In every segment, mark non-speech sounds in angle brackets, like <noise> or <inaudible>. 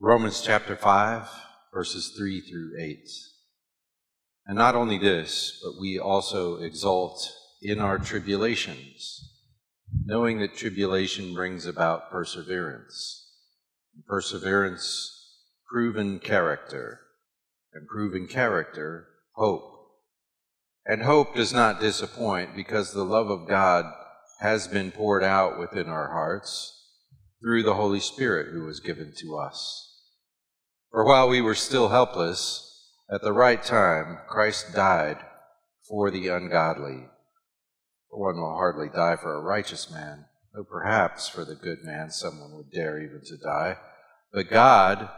Romans chapter 5, verses 3 through 8. And not only this, but we also exult in our tribulations, knowing that tribulation brings about perseverance, perseverance, proven character, and proven character, hope. And hope does not disappoint because the love of God has been poured out within our hearts through the Holy Spirit who was given to us. For while we were still helpless, at the right time, Christ died for the ungodly. One will hardly die for a righteous man, though perhaps for the good man someone would dare even to die. But God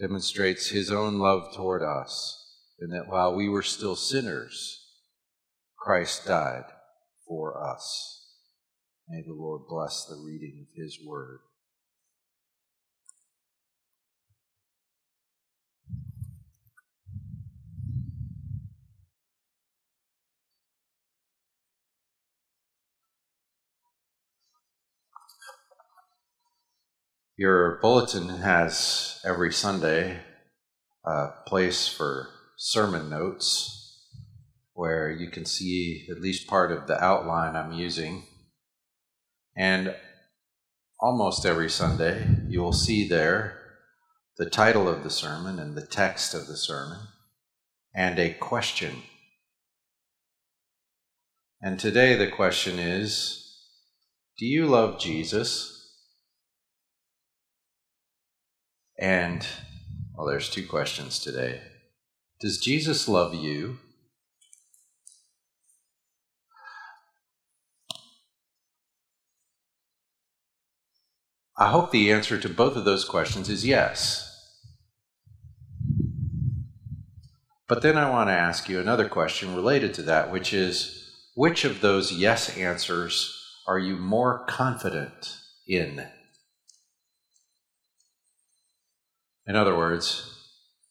demonstrates his own love toward us, in that while we were still sinners, Christ died for us. May the Lord bless the reading of his word. Your bulletin has every Sunday a place for sermon notes where you can see at least part of the outline I'm using. And almost every Sunday, you will see there the title of the sermon and the text of the sermon and a question. And today the question is Do you love Jesus? And, well, there's two questions today. Does Jesus love you? I hope the answer to both of those questions is yes. But then I want to ask you another question related to that, which is which of those yes answers are you more confident in? In other words,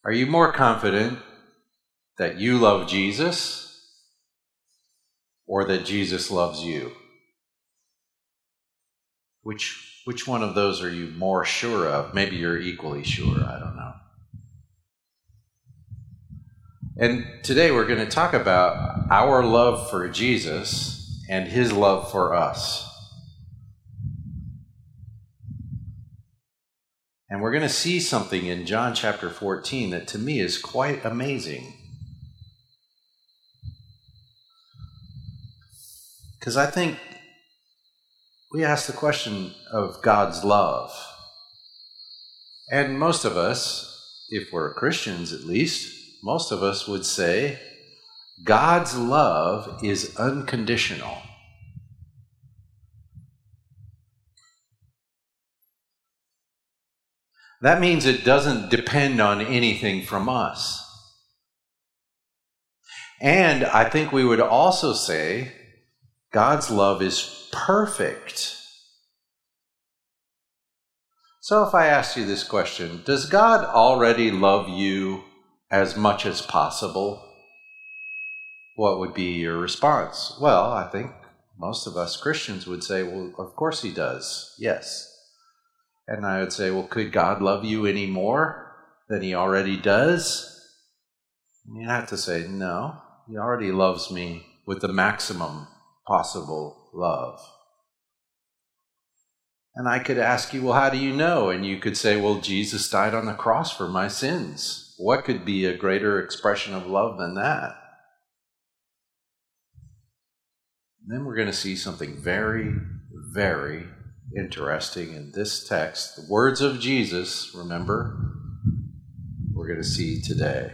are you more confident that you love Jesus or that Jesus loves you? Which, which one of those are you more sure of? Maybe you're equally sure, I don't know. And today we're going to talk about our love for Jesus and his love for us. And we're going to see something in John chapter 14 that to me is quite amazing. Because I think we ask the question of God's love. And most of us, if we're Christians at least, most of us would say God's love is unconditional. That means it doesn't depend on anything from us. And I think we would also say God's love is perfect. So if I ask you this question, does God already love you as much as possible? What would be your response? Well, I think most of us Christians would say, well, of course he does. Yes. And I would say, well, could God love you any more than he already does? And you have to say, no, he already loves me with the maximum possible love. And I could ask you, well, how do you know? And you could say, well, Jesus died on the cross for my sins. What could be a greater expression of love than that? And then we're going to see something very, very interesting in this text. The words of Jesus, remember, we're going to see today.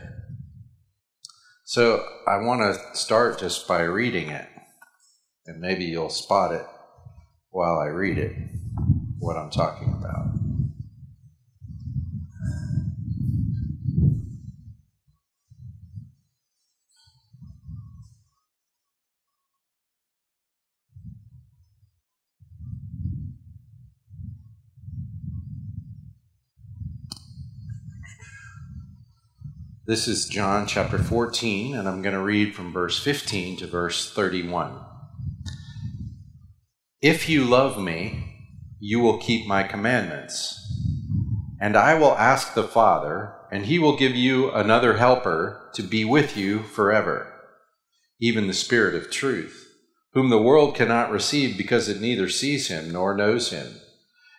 So I want to start just by reading it, and maybe you'll spot it while I read it, what I'm talking about. This is John chapter 14, and I'm going to read from verse 15 to verse 31. If you love me, you will keep my commandments, And I will ask the Father, and he will give you another helper to be with you forever, even the Spirit of truth, whom the world cannot receive because it neither sees him nor knows him.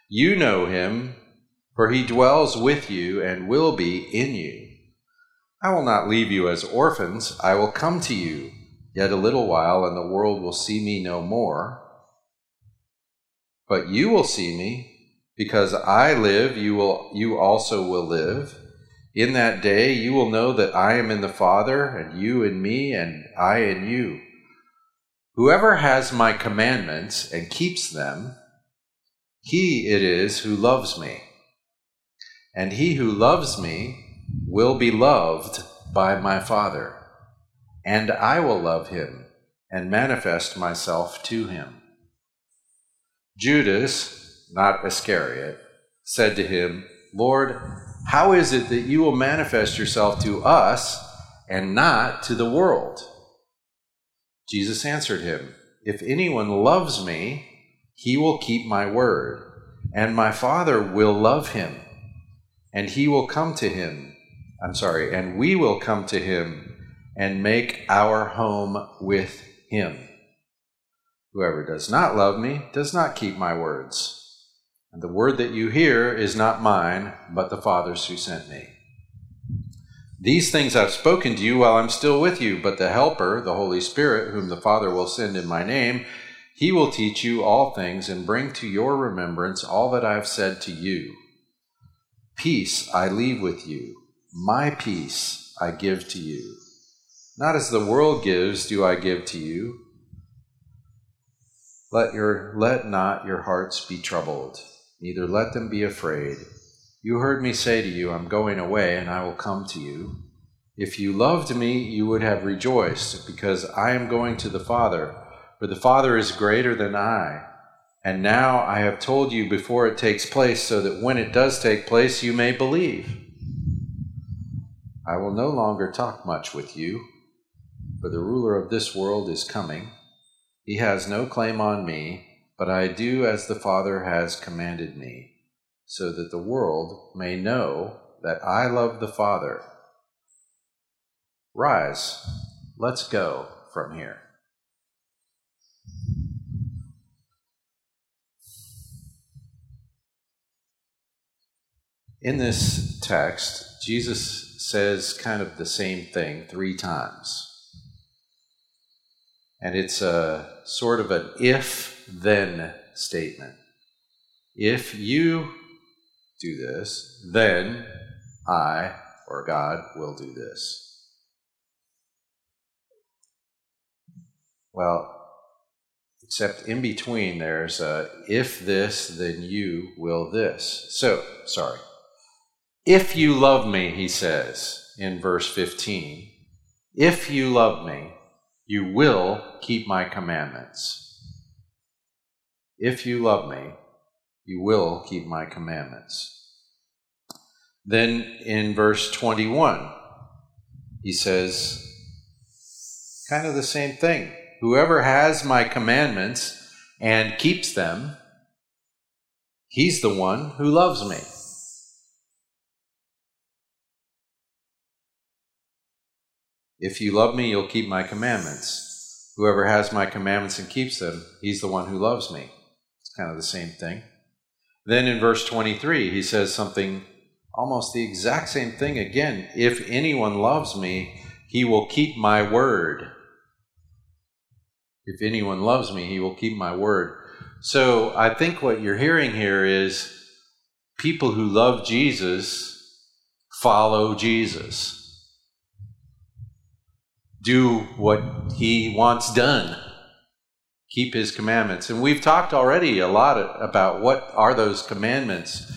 You know him, for he dwells with you and will be in you. I will not leave you as orphans, I will come to you. Yet a little while, and the world will see me no more. But you will see me because I live, you will you also will live. In that day you will know that I am in the Father, and you in me, and I in you. Whoever has my commandments and keeps them, he it is who loves me. And he who loves me will be loved by my Father, and I will love him and manifest myself to him. Judas, not Iscariot, said to him, Lord, how is it that you will manifest yourself to us and not to the world? Jesus answered him, If anyone loves me, he will keep my word, and my Father will love him, and he will come to him. I'm sorry, and we will come to him and make our home with him. Whoever does not love me does not keep my words. And the word that you hear is not mine, but the Father's who sent me. These things I've spoken to you while I'm still with you, but the Helper, the Holy Spirit, whom the Father will send in my name, he will teach you all things and bring to your remembrance all that I have said to you. Peace I leave with you, my peace I give to you. Not as the world gives, do I give to you. Let, your, let not your hearts be troubled neither let them be afraid. You heard me say to you, I'm going away, and I will come to you. If you loved me, you would have rejoiced, because I am going to the Father, for the Father is greater than I. And now I have told you before it takes place, so that when it does take place, you may believe. I will no longer talk much with you, for the ruler of this world is coming. He has no claim on me but I do as the Father has commanded me, so that the world may know that I love the Father. Rise, let's go from here. In this text, Jesus says kind of the same thing three times. And it's a sort of an if then statement. If you do this, then I or God will do this. Well, except in between there's a if this, then you will this. So, sorry. If you love me, he says in verse 15, if you love me, you will keep my commandments. If you love me, you will keep my commandments. Then in verse 21, he says kind of the same thing. Whoever has my commandments and keeps them, he's the one who loves me. If you love me, you'll keep my commandments. Whoever has my commandments and keeps them, he's the one who loves me It's kind of the same thing. Then in verse 23, he says something almost the exact same thing again. If anyone loves me, he will keep my word. If anyone loves me, he will keep my word. So I think what you're hearing here is people who love Jesus follow Jesus. Do what he wants done keep his commandments. And we've talked already a lot about what are those commandments.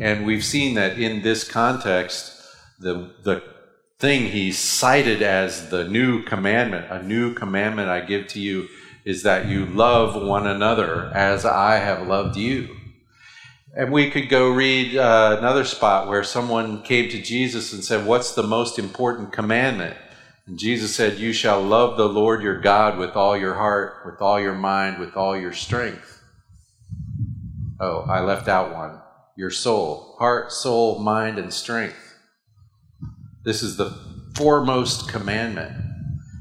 And we've seen that in this context, the, the thing he cited as the new commandment, a new commandment I give to you, is that you love one another as I have loved you. And we could go read uh, another spot where someone came to Jesus and said, What's the most important commandment? And Jesus said, You shall love the Lord your God with all your heart, with all your mind, with all your strength. Oh, I left out one. your soul. Heart, soul, mind, and strength. This is the foremost commandment.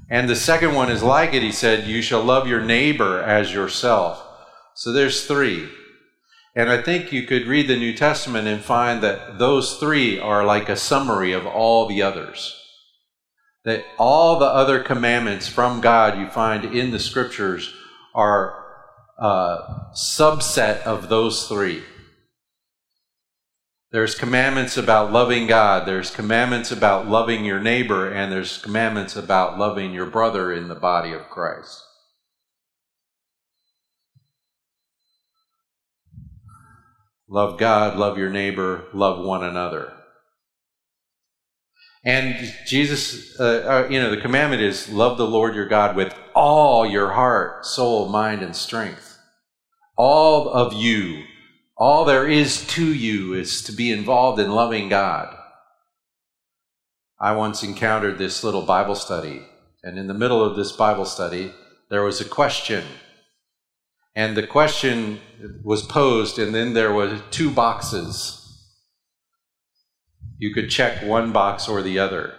And the second one is like it. He said, You shall love your neighbor as yourself. So there's three. And I think you could read the New Testament and find that those three are like a summary of all the others. That all the other commandments from God you find in the scriptures are a subset of those three. There's commandments about loving God, there's commandments about loving your neighbor, and there's commandments about loving your brother in the body of Christ. Love God, love your neighbor, love one another. And Jesus, uh, uh, you know, the commandment is love the Lord your God with all your heart, soul, mind, and strength. All of you, all there is to you is to be involved in loving God. I once encountered this little Bible study, and in the middle of this Bible study, there was a question and the question was posed, and then there were two boxes. You could check one box or the other.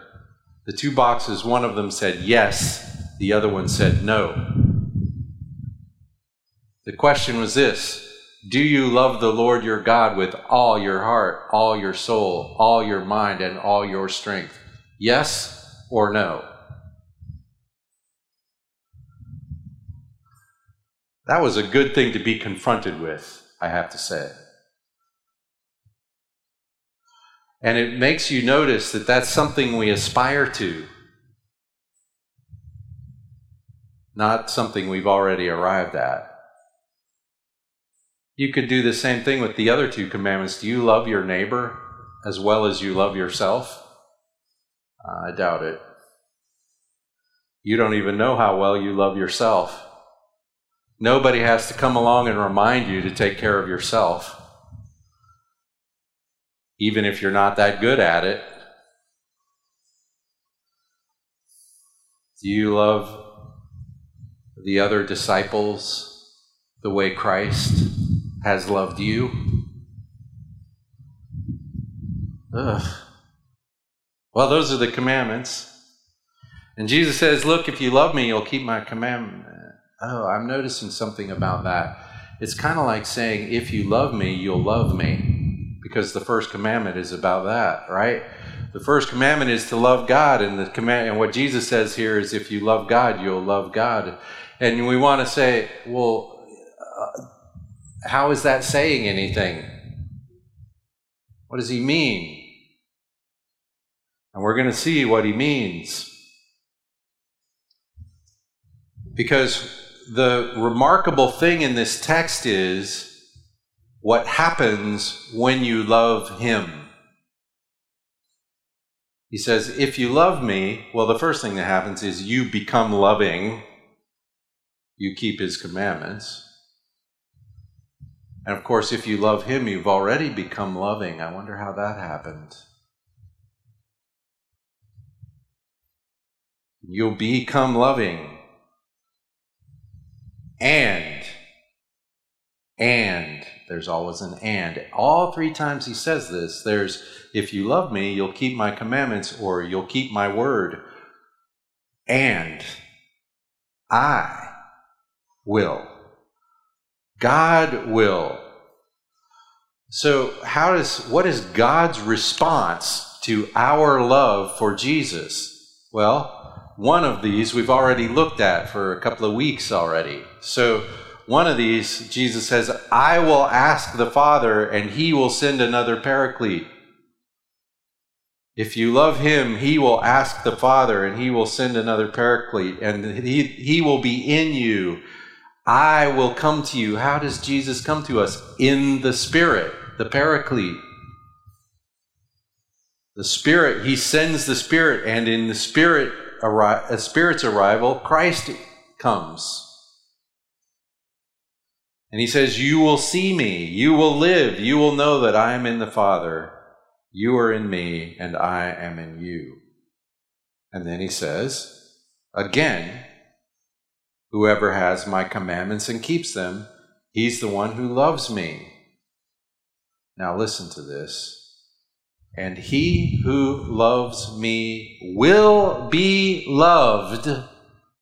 The two boxes, one of them said yes, the other one said no. The question was this Do you love the Lord your God with all your heart, all your soul, all your mind, and all your strength? Yes or no? That was a good thing to be confronted with, I have to say. And it makes you notice that that's something we aspire to, not something we've already arrived at. You could do the same thing with the other two commandments. Do you love your neighbor as well as you love yourself? Uh, I doubt it. You don't even know how well you love yourself. Nobody has to come along and remind you to take care of yourself, even if you're not that good at it. Do you love the other disciples the way Christ has loved you? Ugh. Well, those are the commandments. And Jesus says, Look, if you love me, you'll keep my commandments. Oh, I'm noticing something about that. It's kind of like saying, if you love me, you'll love me. Because the first commandment is about that, right? The first commandment is to love God, and the command and what Jesus says here is if you love God, you'll love God. And we want to say, well, uh, how is that saying anything? What does he mean? And we're going to see what he means. Because the remarkable thing in this text is what happens when you love Him. He says, If you love me, well, the first thing that happens is you become loving, you keep His commandments. And of course, if you love Him, you've already become loving. I wonder how that happened. You'll become loving and, and, there's always an and. All three times he says this, there's, if you love me, you'll keep my commandments or you'll keep my word. And I will. God will. So, how does, what is God's response to our love for Jesus? Well, one of these we've already looked at for a couple of weeks already. So, one of these, Jesus says, I will ask the Father, and he will send another paraclete. If you love him, he will ask the Father, and he will send another paraclete, and he, he will be in you. I will come to you. How does Jesus come to us? In the Spirit, the paraclete. The Spirit, he sends the Spirit, and in the Spirit, a Spirit's arrival, Christ comes. And he says, You will see me, you will live, you will know that I am in the Father, you are in me, and I am in you. And then he says, Again, whoever has my commandments and keeps them, he's the one who loves me. Now listen to this. And he who loves me will be loved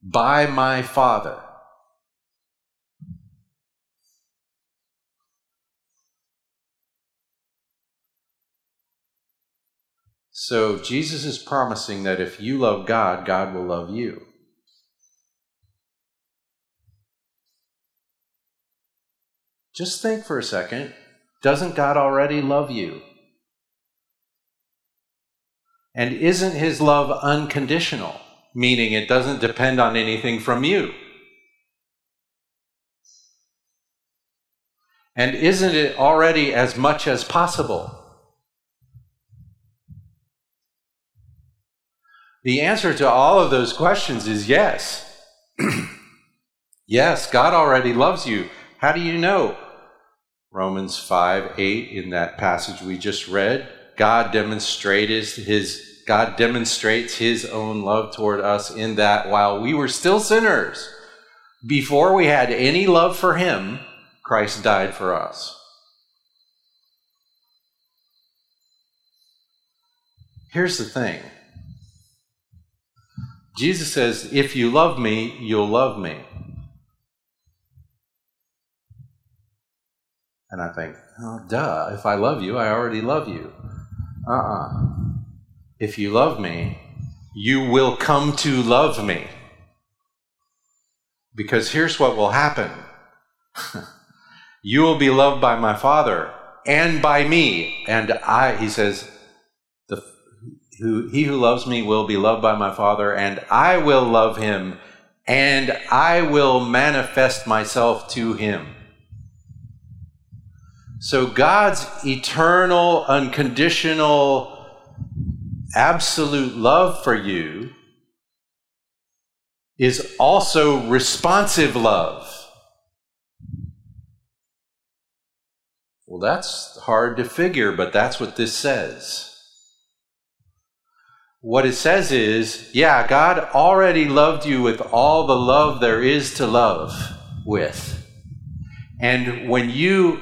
by my Father. So Jesus is promising that if you love God, God will love you. Just think for a second. Doesn't God already love you? And isn't his love unconditional, meaning it doesn't depend on anything from you? And isn't it already as much as possible? The answer to all of those questions is yes. <clears throat> yes, God already loves you. How do you know? Romans 5 8 in that passage we just read. God demonstrates his God demonstrates his own love toward us in that while we were still sinners, before we had any love for him, Christ died for us. Here's the thing Jesus says, If you love me, you'll love me. And I think, oh, duh, if I love you, I already love you. Uh uh-uh. uh If you love me, you will come to love me. Because here's what will happen <laughs> you will be loved by my Father and by me. And I, he says, who, he who loves me will be loved by my Father, and I will love him, and I will manifest myself to him. So God's eternal, unconditional, absolute love for you is also responsive love. Well, that's hard to figure, but that's what this says. What it says is, yeah, God already loved you with all the love there is to love with. And when you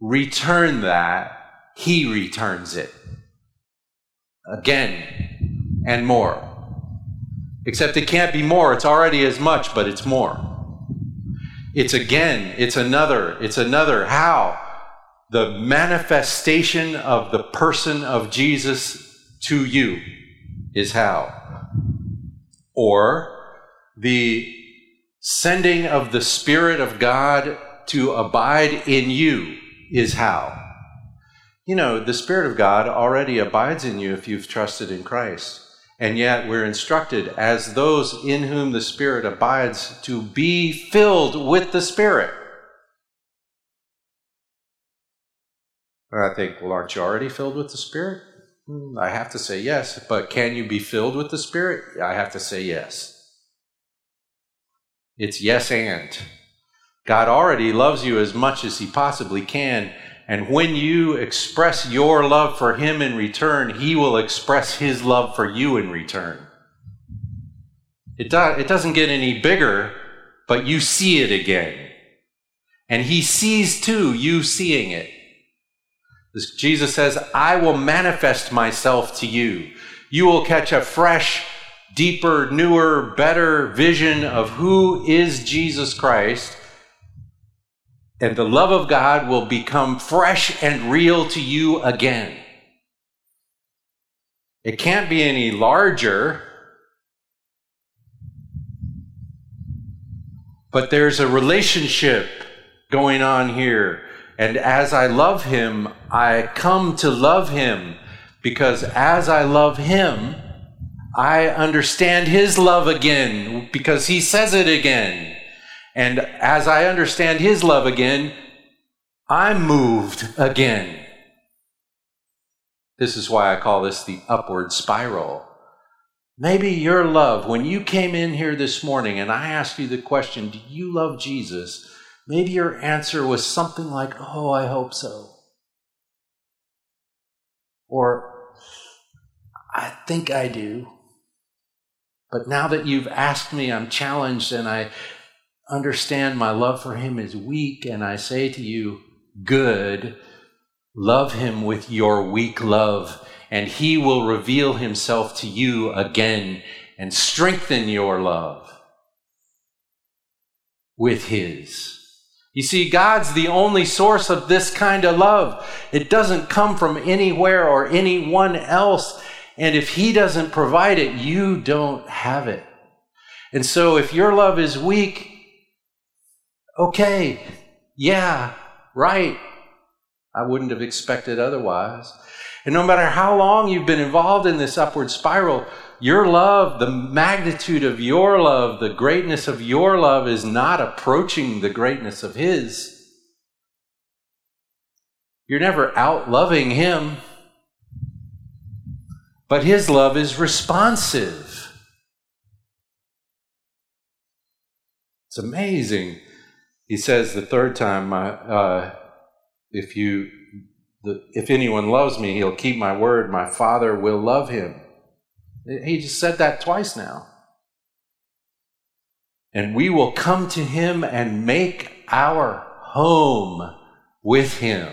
return that, he returns it again and more. Except it can't be more, it's already as much, but it's more. It's again, it's another, it's another. How? The manifestation of the person of Jesus to you is how. Or the sending of the Spirit of God to abide in you is how. You know, the Spirit of God already abides in you if you've trusted in Christ. And yet we're instructed as those in whom the Spirit abides to be filled with the Spirit. I think, well, aren't you already filled with the Spirit? I have to say yes. But can you be filled with the Spirit? I have to say yes. It's yes and. God already loves you as much as He possibly can. And when you express your love for Him in return, He will express His love for you in return. It, do, it doesn't get any bigger, but you see it again. And He sees too, you seeing it. Jesus says, I will manifest myself to you. You will catch a fresh, deeper, newer, better vision of who is Jesus Christ and the love of God will become fresh and real to you again. It can't be any larger, but there's a relationship going on here. And as I love him, I come to love him because as I love him, I understand his love again because he says it again. And as I understand his love again, I'm moved again. This is why I call this the upward spiral. Maybe your love, when you came in here this morning and I asked you the question, Do you love Jesus? Maybe your answer was something like, Oh, I hope so. Or, I think I do. But now that you've asked me, I'm challenged and I understand my love for him is weak, and I say to you, good. Love him with your weak love, and he will reveal himself to you again and strengthen your love with his. You see, God's the only source of this kind of love. It doesn't come from anywhere or anyone else. And if He doesn't provide it, you don't have it. And so if your love is weak, okay, yeah, right. I wouldn't have expected otherwise. And no matter how long you've been involved in this upward spiral, your love, the magnitude of your love, the greatness of your love is not approaching the greatness of His. You're never out loving Him, but His love is responsive. It's amazing. He says the third time, uh, if you, the, if anyone loves me, he'll keep my word. My Father will love him he just said that twice now. And we will come to him and make our home with him.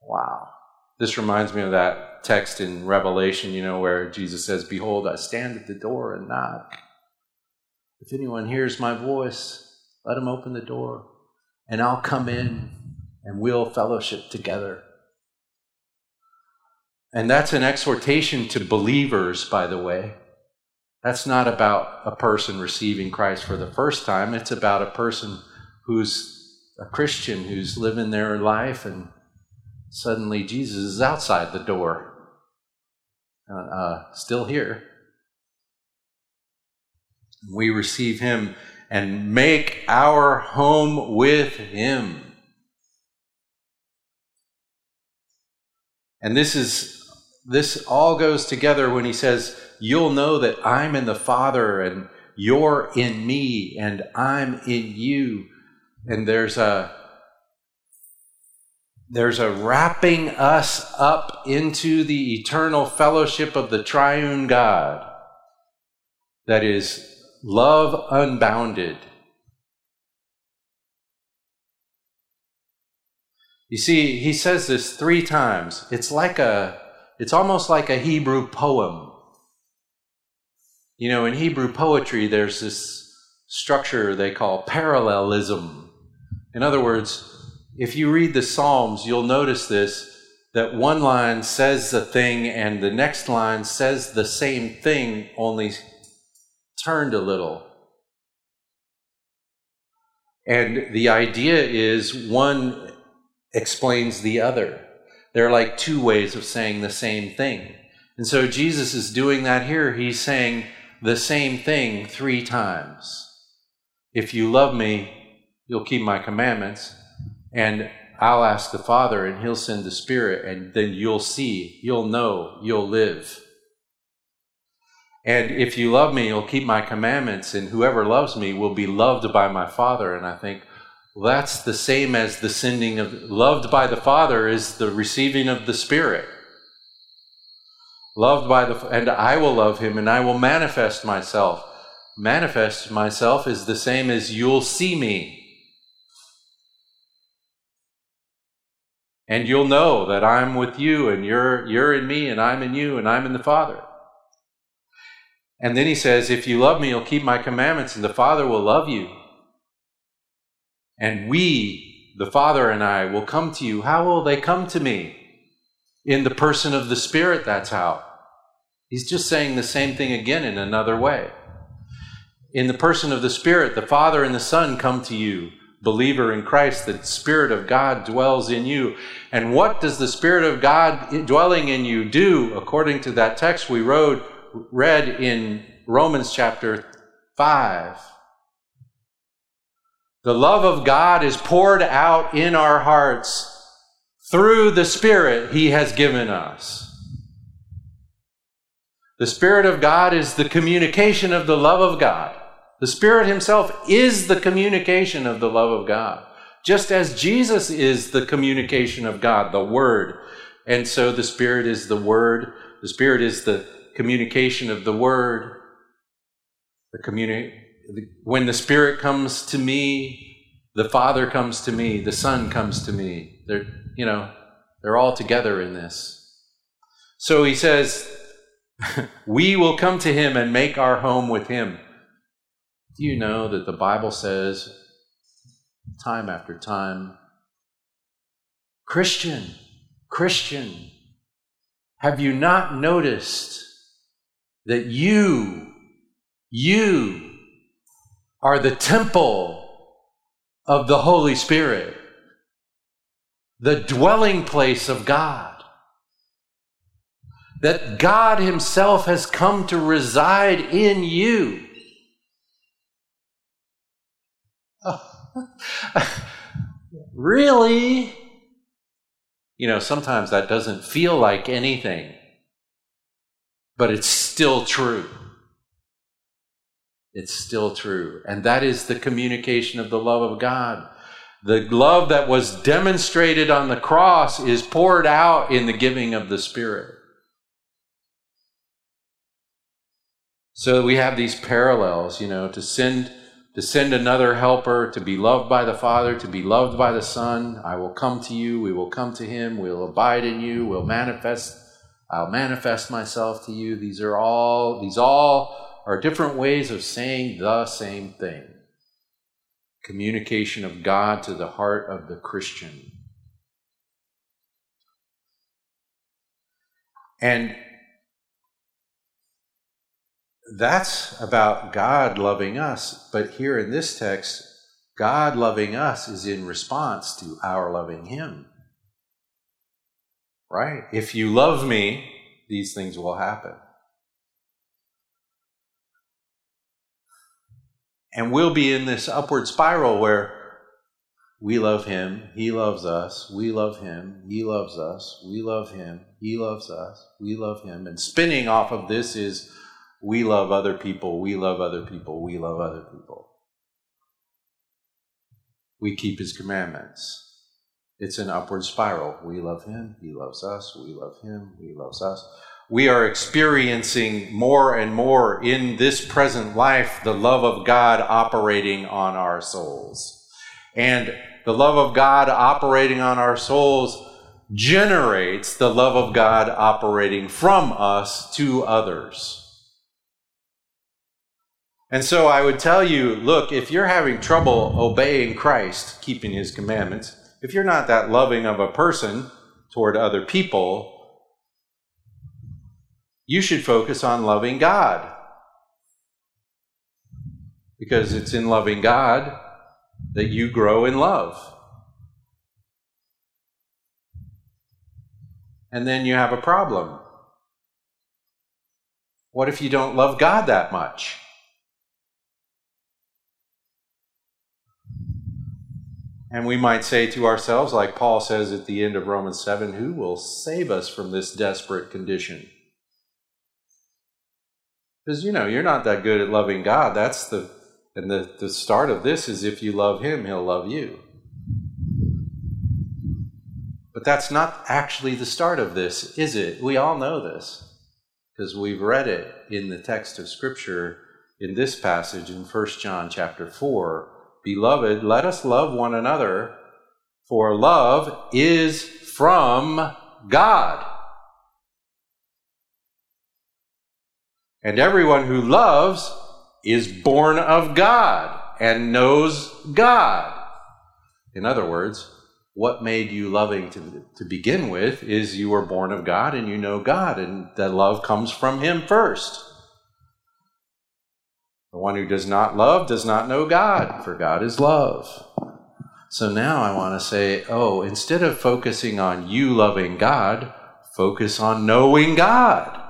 Wow. This reminds me of that text in Revelation, you know, where Jesus says, Behold, I stand at the door and knock. If anyone hears my voice, let him open the door, and I'll come in and we'll fellowship together. And that's an exhortation to believers, by the way. That's not about a person receiving Christ for the first time. It's about a person who's a Christian who's living their life and suddenly Jesus is outside the door, uh, uh, still here. We receive him and make our home with him. And this is this all goes together when he says, You'll know that I'm in the Father and you're in me and I'm in you. And there's a there's a wrapping us up into the eternal fellowship of the triune God that is love unbounded. You see, he says this three times. It's like a it's almost like a Hebrew poem. You know, in Hebrew poetry, there's this structure they call parallelism. In other words, if you read the Psalms, you'll notice this that one line says a thing and the next line says the same thing, only turned a little. And the idea is one explains the other. They're like two ways of saying the same thing. And so Jesus is doing that here. He's saying the same thing three times. If you love me, you'll keep my commandments, and I'll ask the Father, and he'll send the Spirit, and then you'll see, you'll know, you'll live. And if you love me, you'll keep my commandments, and whoever loves me will be loved by my Father. And I think, that's the same as the sending of loved by the Father is the receiving of the Spirit. Loved by the and I will love him and I will manifest myself. Manifest myself is the same as you'll see me. And you'll know that I'm with you and you're you're in me and I'm in you and I'm in the Father. And then he says, if you love me, you'll keep my commandments and the Father will love you and we, the Father and I, will come to you. How will they come to me? In the person of the Spirit, that's how. He's just saying the same thing again in another way. In the person of the Spirit, the Father and the Son come to you. Believer in Christ, the Spirit of God dwells in you. And what does the Spirit of God dwelling in you do, according to that text we wrote, read in Romans chapter 5? The love of God is poured out in our hearts through the Spirit He has given us. The Spirit of God is the communication of the love of God. The Spirit Himself is the communication of the love of God, just as Jesus is the communication of God, the Word. And so the Spirit is the Word. The Spirit is the communication of the Word. The communi- when the Spirit comes to me, the Father comes to me, the Son comes to me. They're, you know, they're all together in this. So he says, <laughs> We will come to him and make our home with him. Do you know that the Bible says, time after time, Christian, Christian, have you not noticed that you, you are the temple of the Holy Spirit, the dwelling place of God? That God Himself has come to reside in you. <laughs> really? You know, sometimes that doesn't feel like anything, but it's still true. It's still true. And that is the communication of the love of God. The love that was demonstrated on the cross is poured out in the giving of the Spirit. So we have these parallels, you know, to send to send another helper, to be loved by the Father, to be loved by the Son. I will come to you, we will come to him, we'll abide in you, we'll manifest, I'll manifest myself to you. These are all, these all are different ways of saying the same thing. Communication of God to the heart of the Christian. And that's about God loving us. But here in this text, God loving us is in response to our loving Him. Right? If you love me, these things will happen. And we'll be in this upward spiral where we love him, he loves us, we love him, he loves us, we love him, he loves us, we love him. And spinning off of this is we love other people, we love other people, we love other people. We keep his commandments. It's an upward spiral. We love him, he loves us, we love him, he loves us. We are experiencing more and more in this present life the love of God operating on our souls. And the love of God operating on our souls generates the love of God operating from us to others. And so I would tell you look, if you're having trouble obeying Christ, keeping his commandments, if you're not that loving of a person toward other people, you should focus on loving God. Because it's in loving God that you grow in love. And then you have a problem. What if you don't love God that much? And we might say to ourselves, like Paul says at the end of Romans 7, who will save us from this desperate condition? Because, you know, you're not that good at loving God. That's the, and the, the start of this is if you love Him, He'll love you. But that's not actually the start of this, is it? We all know this because we've read it in the text of Scripture in this passage in 1 John chapter 4 Beloved, let us love one another, for love is from God. And everyone who loves is born of God and knows God. In other words, what made you loving to, to begin with is you were born of God and you know God, and that love comes from Him first. The one who does not love does not know God, for God is love. So now I want to say, oh, instead of focusing on you loving God, focus on knowing God.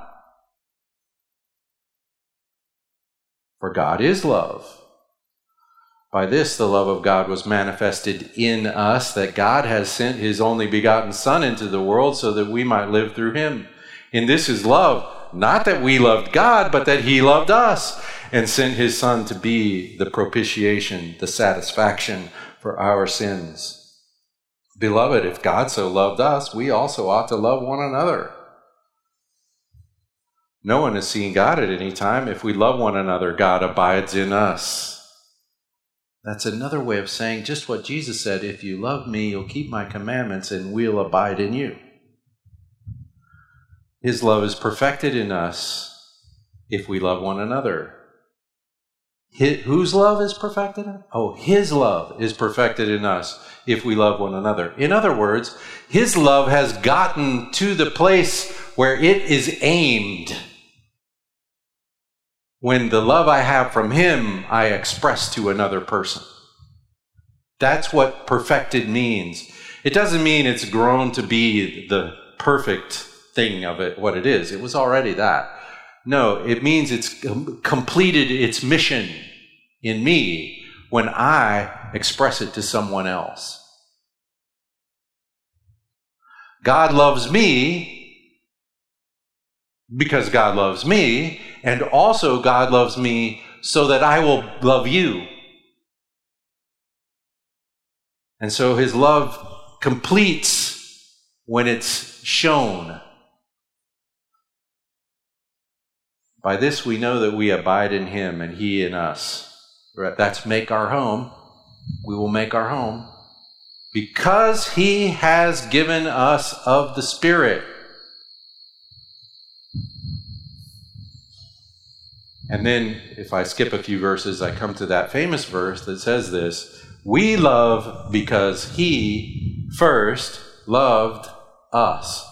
For God is love. By this, the love of God was manifested in us, that God has sent his only begotten Son into the world so that we might live through him. And this is love, not that we loved God, but that he loved us and sent his Son to be the propitiation, the satisfaction for our sins. Beloved, if God so loved us, we also ought to love one another. No one has seen God at any time. If we love one another, God abides in us. That's another way of saying just what Jesus said if you love me, you'll keep my commandments and we'll abide in you. His love is perfected in us if we love one another. His, whose love is perfected? Oh, His love is perfected in us if we love one another. In other words, His love has gotten to the place where it is aimed. When the love I have from Him, I express to another person. That's what perfected means. It doesn't mean it's grown to be the perfect thing of it, what it is. It was already that. No, it means it's completed its mission in me when I express it to someone else. God loves me because God loves me, and also God loves me so that I will love you. And so his love completes when it's shown. By this we know that we abide in him and he in us. That's make our home. We will make our home. Because he has given us of the Spirit. And then, if I skip a few verses, I come to that famous verse that says this We love because he first loved us.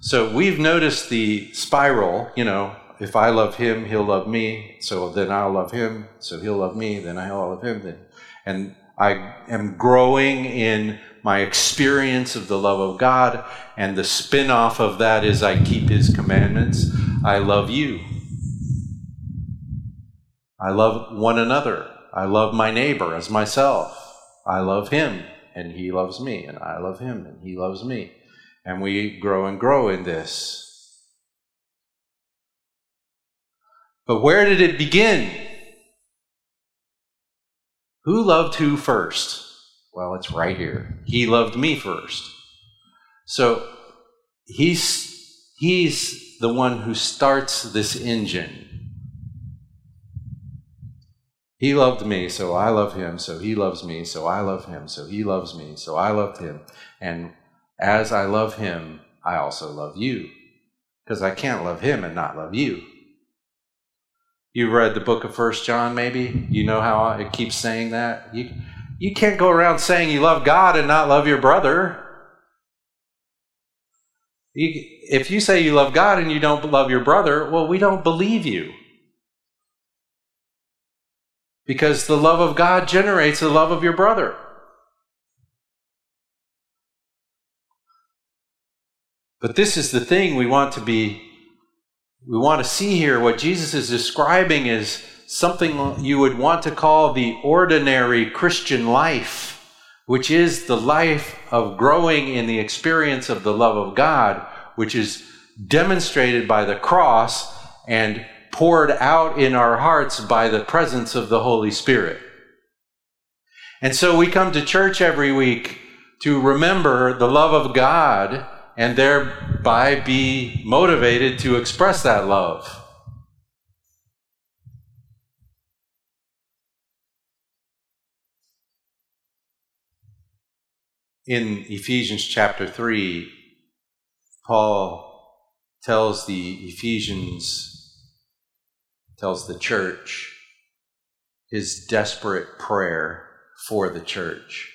So we've noticed the spiral, you know, if I love him, he'll love me. So then I'll love him. So he'll love me. Then I'll love him. Then, and I am growing in my experience of the love of God. And the spin off of that is I keep his commandments. I love you. I love one another. I love my neighbor as myself. I love him and he loves me. And I love him and he loves me. And we grow and grow in this. But where did it begin? Who loved who first? Well, it's right here. He loved me first. So he's, he's the one who starts this engine. He loved me, so I love him, so he loves me, so I love him, so he loves me, so I loved him. And as I love him, I also love you. Because I can't love him and not love you. You've read the book of First John, maybe. You know how it keeps saying that. You you can't go around saying you love God and not love your brother. You, if you say you love God and you don't love your brother, well, we don't believe you. Because the love of God generates the love of your brother. But this is the thing we want to be we want to see here what Jesus is describing is something you would want to call the ordinary Christian life, which is the life of growing in the experience of the love of God, which is demonstrated by the cross and poured out in our hearts by the presence of the Holy Spirit. And so we come to church every week to remember the love of God and thereby be motivated to express that love. In Ephesians chapter 3, Paul tells the Ephesians, tells the church, his desperate prayer for the church.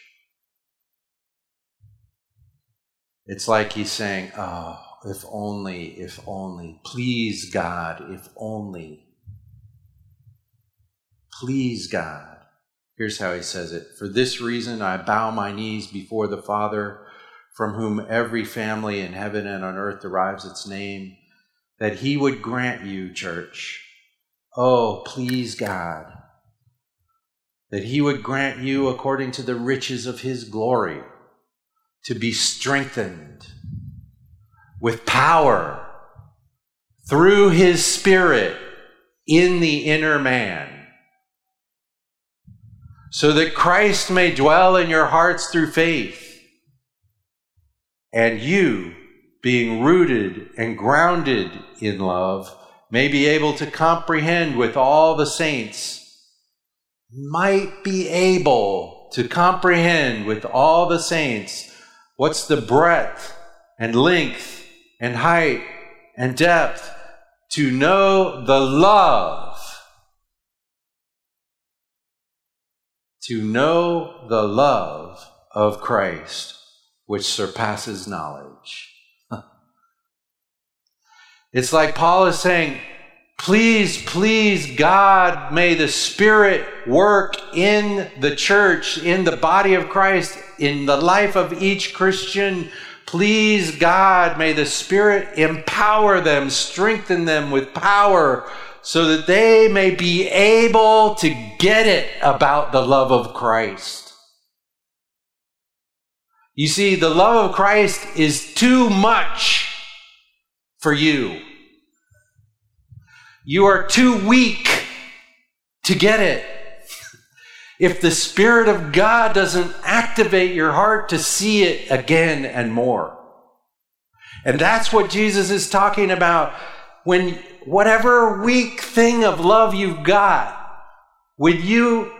It's like he's saying, Oh, if only, if only. Please, God, if only. Please, God. Here's how he says it For this reason, I bow my knees before the Father, from whom every family in heaven and on earth derives its name, that he would grant you, church. Oh, please, God, that he would grant you according to the riches of his glory to be strengthened with power through his spirit in the inner man so that Christ may dwell in your hearts through faith and you being rooted and grounded in love may be able to comprehend with all the saints might be able to comprehend with all the saints what's the breadth and length and height and depth to know the love, to know the love of Christ, which surpasses knowledge. It's like Paul is saying, Please, please, God, may the Spirit work in the church, in the body of Christ, in the life of each Christian Please, God, may the Spirit empower them, strengthen them with power so that they may be able to get it about the love of Christ. You see, the love of Christ is too much for you. You are too weak to get it. If the Spirit of God doesn't activate your heart to see it again and more. And that's what Jesus is talking about. When whatever weak thing of love you've got, when you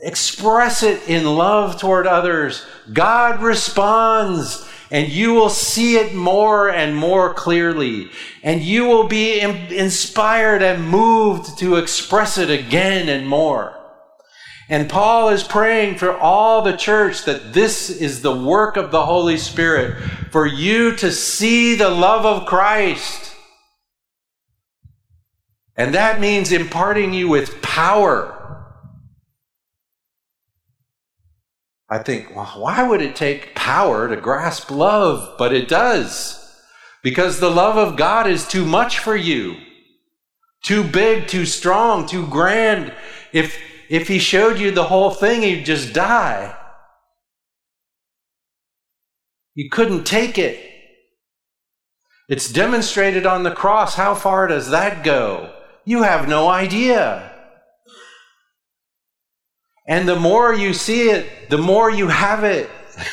express it in love toward others, God responds and you will see it more and more clearly. And you will be inspired and moved to express it again and more. And Paul is praying for all the church that this is the work of the Holy Spirit, for you to see the love of Christ. And that means imparting you with power. I think, well, why would it take power to grasp love? But it does. Because the love of God is too much for you. Too big, too strong, too grand. If if he showed you the whole thing, you'd just die. You couldn't take it. It's demonstrated on the cross. How far does that go? You have no idea. And the more you see it, the more you have it,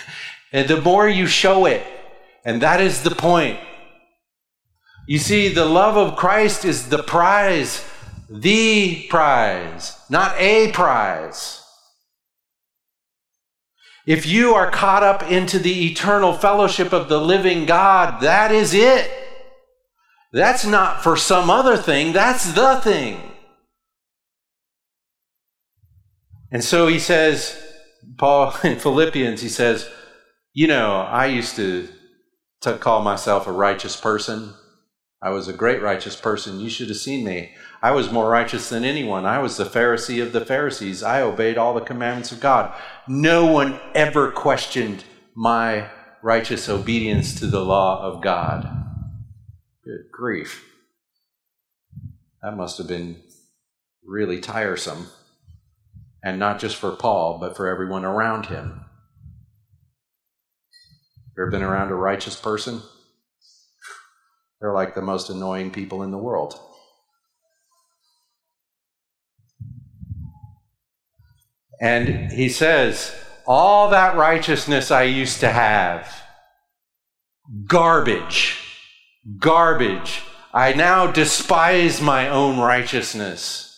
<laughs> and the more you show it. And that is the point. You see, the love of Christ is the prize the prize, not a prize. If you are caught up into the eternal fellowship of the living God, that is it. That's not for some other thing, that's the thing. And so he says, Paul <laughs> in Philippians, he says, You know, I used to, to call myself a righteous person. I was a great righteous person. You should have seen me. I was more righteous than anyone. I was the Pharisee of the Pharisees. I obeyed all the commandments of God. No one ever questioned my righteous obedience to the law of God. Good grief. That must have been really tiresome. And not just for Paul, but for everyone around him. Ever been around a righteous person? They're like the most annoying people in the world. And he says, All that righteousness I used to have, garbage, garbage. I now despise my own righteousness.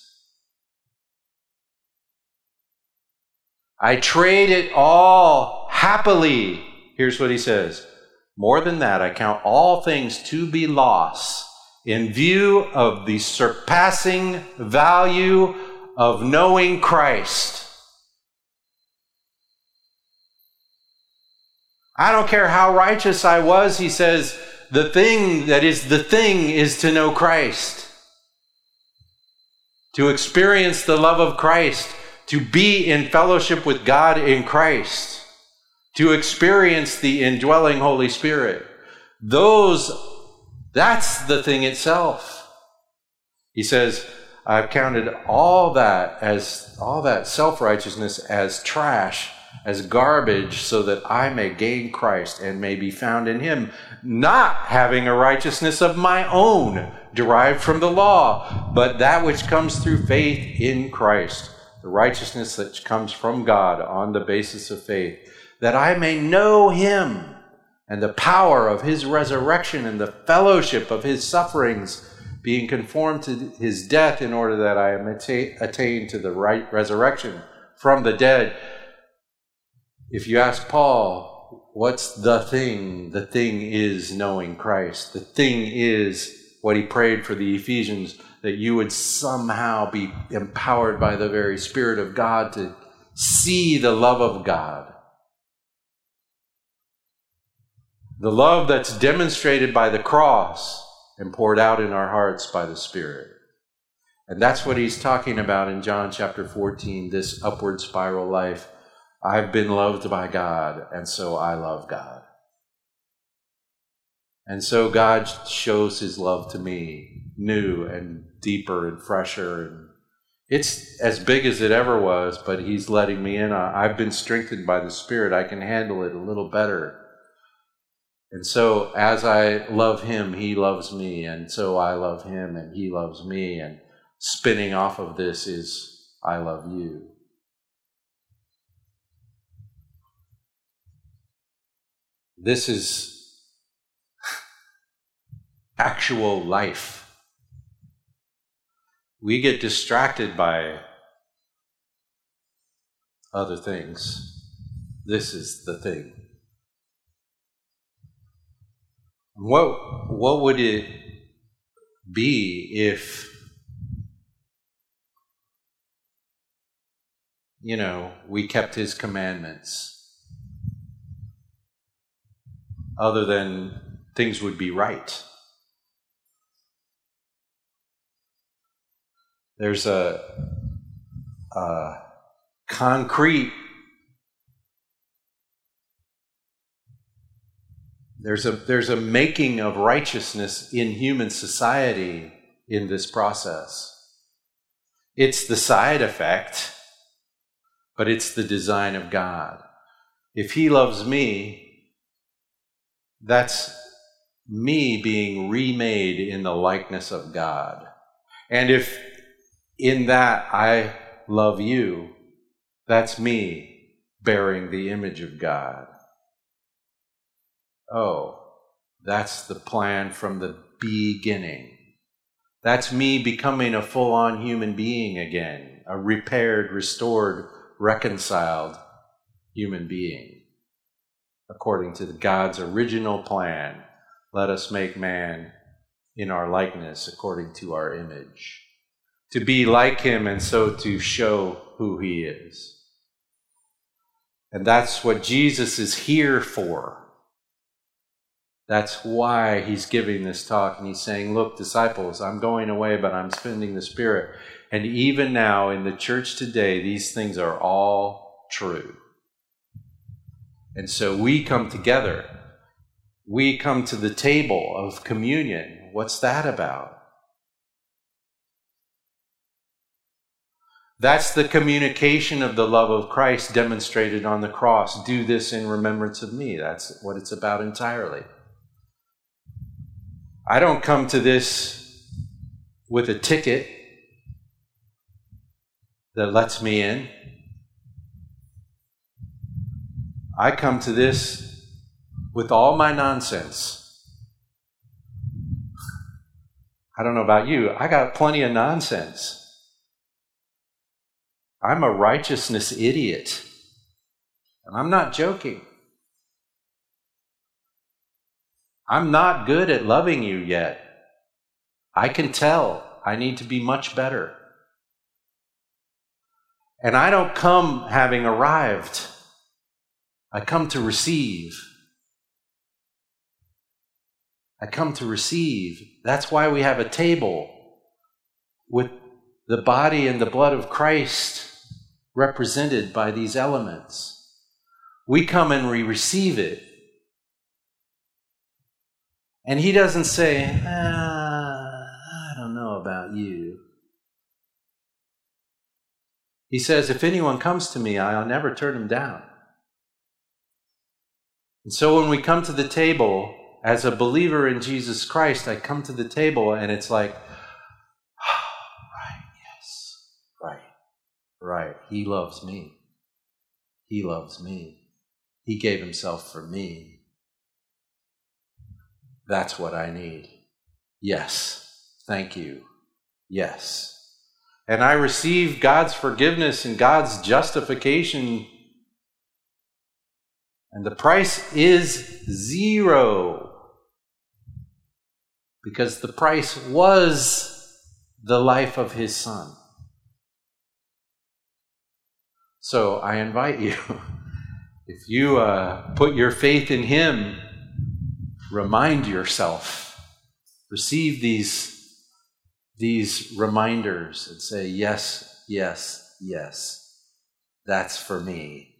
I trade it all happily. Here's what he says more than that, I count all things to be loss in view of the surpassing value of knowing Christ. I don't care how righteous I was, he says, the thing that is the thing is to know Christ, to experience the love of Christ, to be in fellowship with God in Christ to experience the indwelling Holy Spirit. Those, that's the thing itself. He says, I've counted all that as all that self-righteousness as trash, as garbage, so that I may gain Christ and may be found in him, not having a righteousness of my own derived from the law, but that which comes through faith in Christ, the righteousness that comes from God on the basis of faith that I may know him and the power of his resurrection and the fellowship of his sufferings, being conformed to his death in order that I may attain to the right resurrection from the dead. If you ask Paul, what's the thing? The thing is knowing Christ. The thing is what he prayed for the Ephesians that you would somehow be empowered by the very Spirit of God to see the love of God. The love that's demonstrated by the cross and poured out in our hearts by the Spirit. And that's what he's talking about in John chapter 14 this upward spiral life. I've been loved by God, and so I love God. And so God shows his love to me new and deeper and fresher. And it's as big as it ever was, but he's letting me in. I've been strengthened by the Spirit. I can handle it a little better. And so, as I love him, he loves me, and so I love him, and he loves me. And spinning off of this is, I love you. This is <laughs> actual life. We get distracted by other things. This is the thing. What, what would it be if, you know, we kept his commandments? Other than things would be right. There's a, a concrete There's a, there's a making of righteousness in human society in this process. It's the side effect, but it's the design of God. If He loves me, that's me being remade in the likeness of God. And if in that I love you, that's me bearing the image of God. Oh, that's the plan from the beginning. That's me becoming a full on human being again, a repaired, restored, reconciled human being. According to God's original plan, let us make man in our likeness according to our image. To be like him and so to show who he is. And that's what Jesus is here for. That's why he's giving this talk and he's saying, Look, disciples, I'm going away, but I'm spending the Spirit. And even now in the church today, these things are all true. And so we come together. We come to the table of communion. What's that about? That's the communication of the love of Christ demonstrated on the cross. Do this in remembrance of me. That's what it's about entirely. I don't come to this with a ticket that lets me in. I come to this with all my nonsense. I don't know about you, I got plenty of nonsense. I'm a righteousness idiot. And I'm not joking. I'm not good at loving you yet. I can tell I need to be much better. And I don't come having arrived, I come to receive. I come to receive. That's why we have a table with the body and the blood of Christ represented by these elements. We come and we receive it. And he doesn't say, ah, I don't know about you. He says, If anyone comes to me, I'll never turn him down. And so when we come to the table, as a believer in Jesus Christ, I come to the table and it's like, right, yes, right, right. He loves me. He loves me. He gave himself for me. That's what I need. Yes, Thank you. Yes. And I receive God's forgiveness and God's justification. And the price is zero. Because the price was the life of his son. So I invite you, <laughs> if you uh, put your faith in him, remind yourself, receive these, these reminders and say, Yes, yes, yes, that's for me.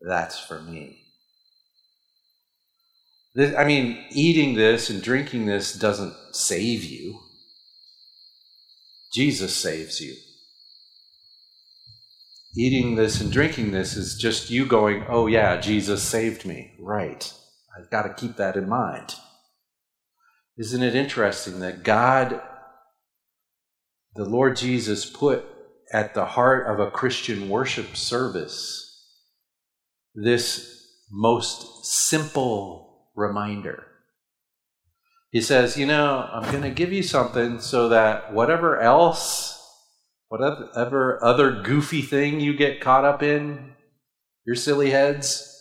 That's for me. This, I mean, eating this and drinking this doesn't save you. Jesus saves you. Eating this and drinking this is just you going, oh, yeah, Jesus saved me. Right. I've got to keep that in mind. Isn't it interesting that God, the Lord Jesus, put at the heart of a Christian worship service this most simple reminder? He says, You know, I'm going to give you something so that whatever else, whatever other goofy thing you get caught up in, your silly heads,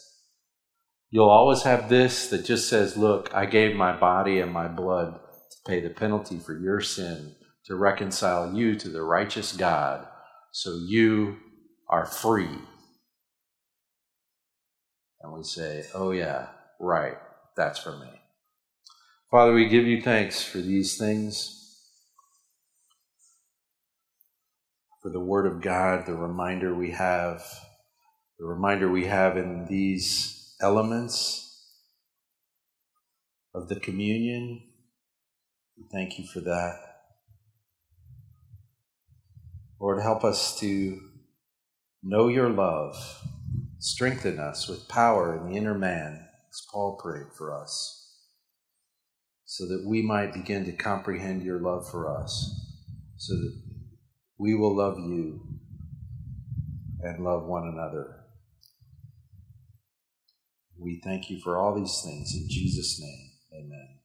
you'll always have this that just says, Look, I gave my body and my blood to pay the penalty for your sin, to reconcile you to the righteous God, so you are free. And we say, Oh, yeah, right, that's for me. Father, we give you thanks for these things, for the Word of God, the reminder we have, the reminder we have in these elements of the communion. We thank you for that. Lord, help us to know your love. Strengthen us with power in the inner man, as Paul prayed for us so that we might begin to comprehend your love for us, so that we will love you and love one another. We thank you for all these things. In Jesus' name, amen.